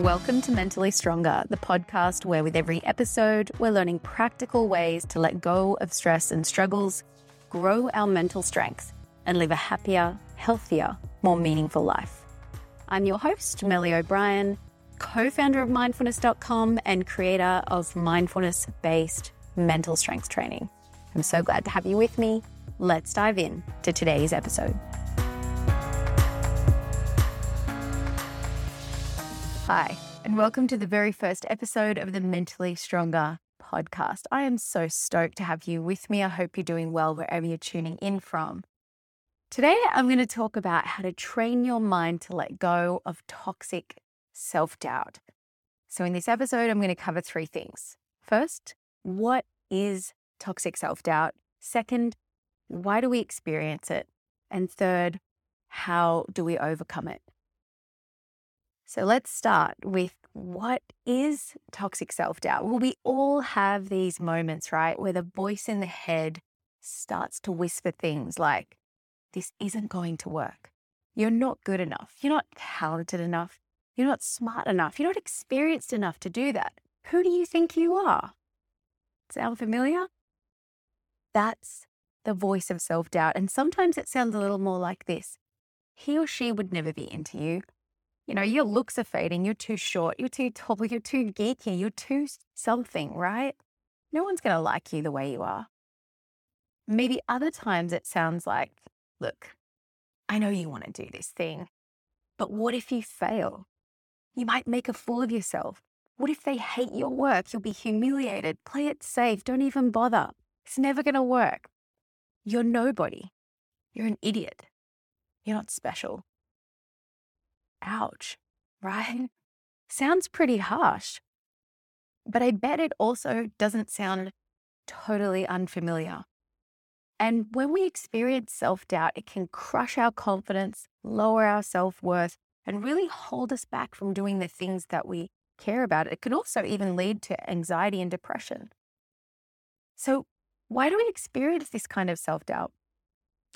Welcome to Mentally Stronger, the podcast where with every episode, we're learning practical ways to let go of stress and struggles, grow our mental strength, and live a happier, healthier, more meaningful life. I'm your host, Melli O'Brien, co founder of mindfulness.com and creator of mindfulness based mental strength training. I'm so glad to have you with me. Let's dive in to today's episode. Hi, and welcome to the very first episode of the Mentally Stronger podcast. I am so stoked to have you with me. I hope you're doing well wherever you're tuning in from. Today, I'm going to talk about how to train your mind to let go of toxic self doubt. So, in this episode, I'm going to cover three things. First, what is toxic self doubt? Second, why do we experience it? And third, how do we overcome it? So let's start with what is toxic self doubt? Well, we all have these moments, right, where the voice in the head starts to whisper things like, this isn't going to work. You're not good enough. You're not talented enough. You're not smart enough. You're not experienced enough to do that. Who do you think you are? Sound familiar? That's the voice of self doubt. And sometimes it sounds a little more like this He or she would never be into you you know, your looks are fading. You're too short. You're too tall. You're too geeky. You're too something, right? No one's going to like you the way you are. Maybe other times it sounds like, look, I know you want to do this thing, but what if you fail? You might make a fool of yourself. What if they hate your work? You'll be humiliated. Play it safe. Don't even bother. It's never going to work. You're nobody. You're an idiot. You're not special. Ouch, right? Sounds pretty harsh. But I bet it also doesn't sound totally unfamiliar. And when we experience self doubt, it can crush our confidence, lower our self worth, and really hold us back from doing the things that we care about. It can also even lead to anxiety and depression. So, why do we experience this kind of self doubt?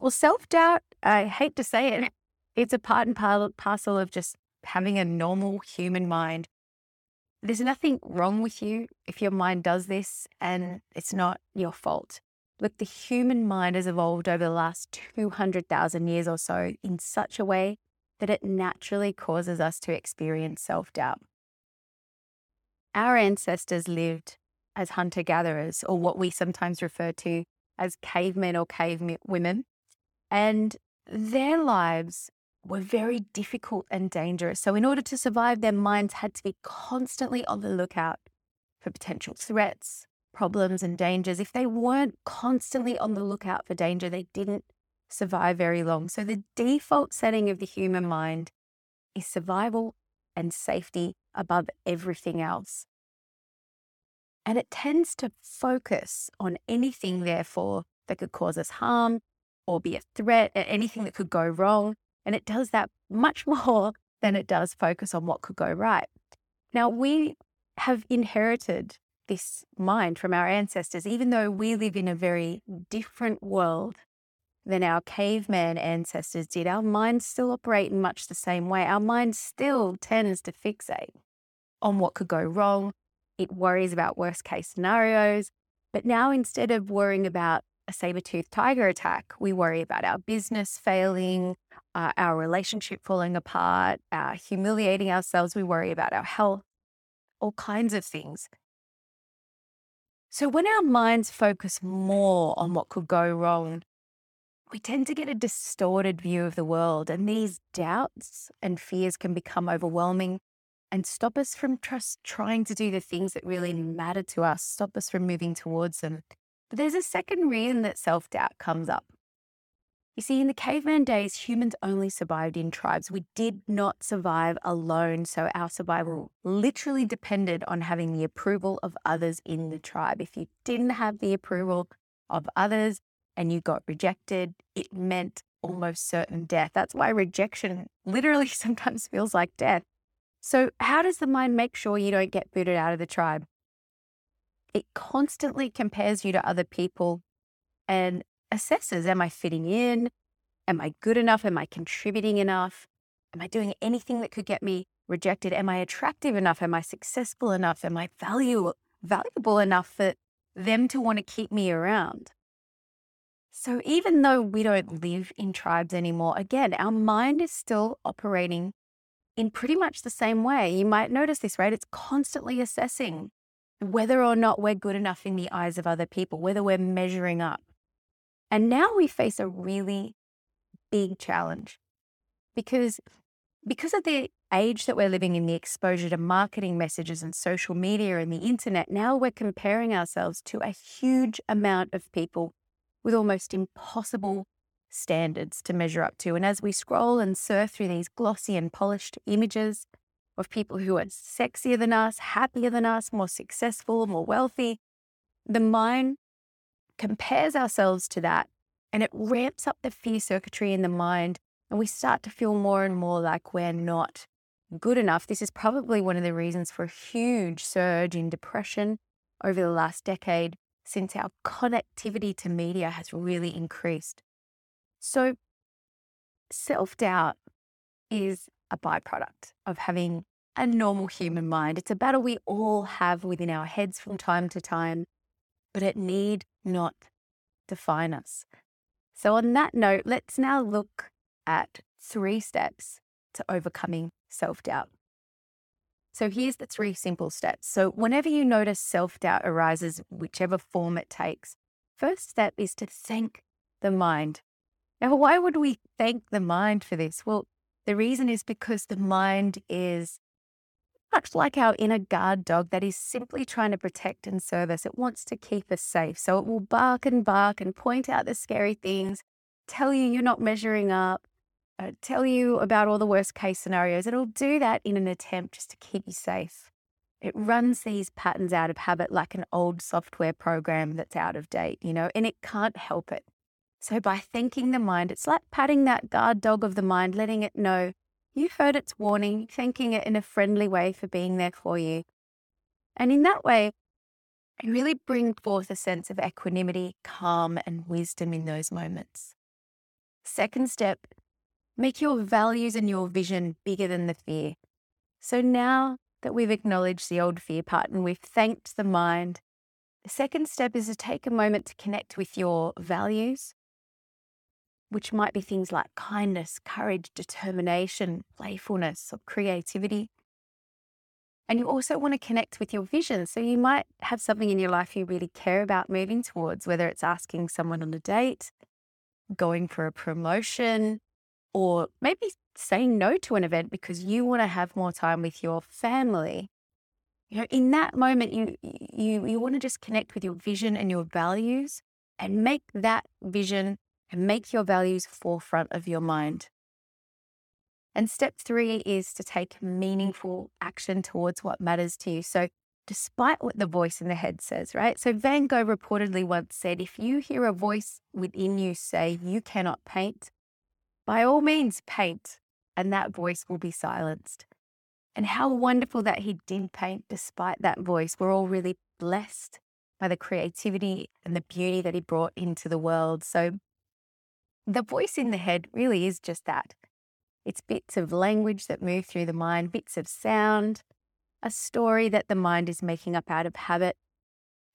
Well, self doubt, I hate to say it, it's a part and parcel of just having a normal human mind. There's nothing wrong with you if your mind does this and it's not your fault. Look, the human mind has evolved over the last 200,000 years or so in such a way that it naturally causes us to experience self doubt. Our ancestors lived as hunter gatherers, or what we sometimes refer to as cavemen or cave women, and their lives were very difficult and dangerous. So, in order to survive, their minds had to be constantly on the lookout for potential threats, problems, and dangers. If they weren't constantly on the lookout for danger, they didn't survive very long. So, the default setting of the human mind is survival and safety above everything else. And it tends to focus on anything, therefore, that could cause us harm or be a threat, anything that could go wrong. And it does that much more than it does focus on what could go right. Now, we have inherited this mind from our ancestors, even though we live in a very different world than our caveman ancestors did. Our minds still operate in much the same way. Our mind still tends to fixate on what could go wrong. It worries about worst case scenarios. But now, instead of worrying about a saber toothed tiger attack, we worry about our business failing, uh, our relationship falling apart, uh, humiliating ourselves. We worry about our health, all kinds of things. So, when our minds focus more on what could go wrong, we tend to get a distorted view of the world. And these doubts and fears can become overwhelming and stop us from just trying to do the things that really matter to us, stop us from moving towards them. But there's a second reason that self doubt comes up. You see, in the caveman days, humans only survived in tribes. We did not survive alone. So our survival literally depended on having the approval of others in the tribe. If you didn't have the approval of others and you got rejected, it meant almost certain death. That's why rejection literally sometimes feels like death. So, how does the mind make sure you don't get booted out of the tribe? It constantly compares you to other people and assesses Am I fitting in? Am I good enough? Am I contributing enough? Am I doing anything that could get me rejected? Am I attractive enough? Am I successful enough? Am I value, valuable enough for them to want to keep me around? So even though we don't live in tribes anymore, again, our mind is still operating in pretty much the same way. You might notice this, right? It's constantly assessing whether or not we're good enough in the eyes of other people, whether we're measuring up. And now we face a really big challenge because because of the age that we're living in, the exposure to marketing messages and social media and the internet, now we're comparing ourselves to a huge amount of people with almost impossible standards to measure up to. And as we scroll and surf through these glossy and polished images of people who are sexier than us, happier than us, more successful, more wealthy, the mind compares ourselves to that and it ramps up the fear circuitry in the mind. And we start to feel more and more like we're not good enough. This is probably one of the reasons for a huge surge in depression over the last decade since our connectivity to media has really increased. So, self doubt is a byproduct of having a normal human mind. It's a battle we all have within our heads from time to time, but it need not define us. So, on that note, let's now look at three steps to overcoming self doubt. So, here's the three simple steps. So, whenever you notice self doubt arises, whichever form it takes, first step is to thank the mind. Now, why would we thank the mind for this? Well, the reason is because the mind is much like our inner guard dog that is simply trying to protect and serve us. It wants to keep us safe. So it will bark and bark and point out the scary things, tell you you're not measuring up, uh, tell you about all the worst case scenarios. It'll do that in an attempt just to keep you safe. It runs these patterns out of habit like an old software program that's out of date, you know, and it can't help it. So by thanking the mind, it's like patting that guard dog of the mind, letting it know you heard its warning, thanking it in a friendly way for being there for you. And in that way, I really bring forth a sense of equanimity, calm, and wisdom in those moments. Second step, make your values and your vision bigger than the fear. So now that we've acknowledged the old fear part and we've thanked the mind, the second step is to take a moment to connect with your values which might be things like kindness, courage, determination, playfulness, or creativity. And you also want to connect with your vision. So you might have something in your life you really care about moving towards, whether it's asking someone on a date, going for a promotion, or maybe saying no to an event because you want to have more time with your family. You know, in that moment, you you you want to just connect with your vision and your values and make that vision and make your values forefront of your mind. And step three is to take meaningful action towards what matters to you. So, despite what the voice in the head says, right? So, Van Gogh reportedly once said if you hear a voice within you say, you cannot paint, by all means paint, and that voice will be silenced. And how wonderful that he did paint despite that voice. We're all really blessed by the creativity and the beauty that he brought into the world. So, the voice in the head really is just that. It's bits of language that move through the mind, bits of sound, a story that the mind is making up out of habit,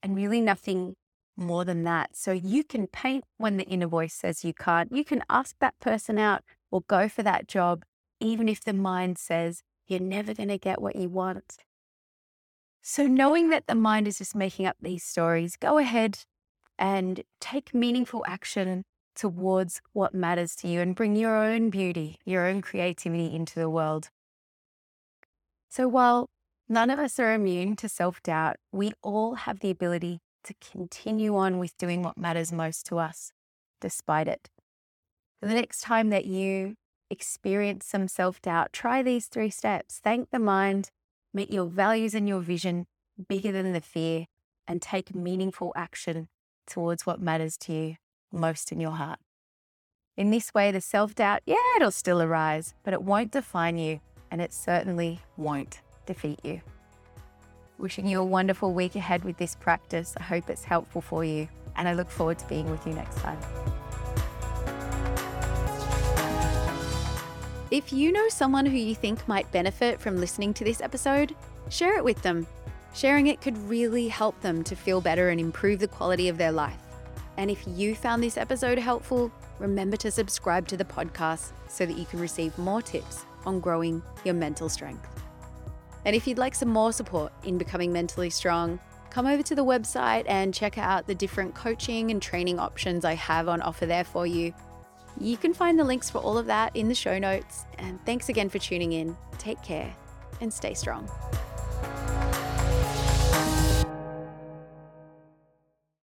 and really nothing more than that. So you can paint when the inner voice says you can't. You can ask that person out or go for that job, even if the mind says you're never going to get what you want. So, knowing that the mind is just making up these stories, go ahead and take meaningful action towards what matters to you and bring your own beauty, your own creativity into the world. So, while none of us are immune to self doubt, we all have the ability to continue on with doing what matters most to us, despite it. The next time that you experience some self doubt, try these three steps. Thank the mind, make your values and your vision bigger than the fear, and take meaningful action towards what matters to you most in your heart. In this way, the self doubt, yeah, it'll still arise, but it won't define you, and it certainly won't defeat you. Wishing you a wonderful week ahead with this practice. I hope it's helpful for you, and I look forward to being with you next time. If you know someone who you think might benefit from listening to this episode, share it with them. Sharing it could really help them to feel better and improve the quality of their life. And if you found this episode helpful, remember to subscribe to the podcast so that you can receive more tips on growing your mental strength. And if you'd like some more support in becoming mentally strong, come over to the website and check out the different coaching and training options I have on offer there for you. You can find the links for all of that in the show notes. And thanks again for tuning in. Take care and stay strong.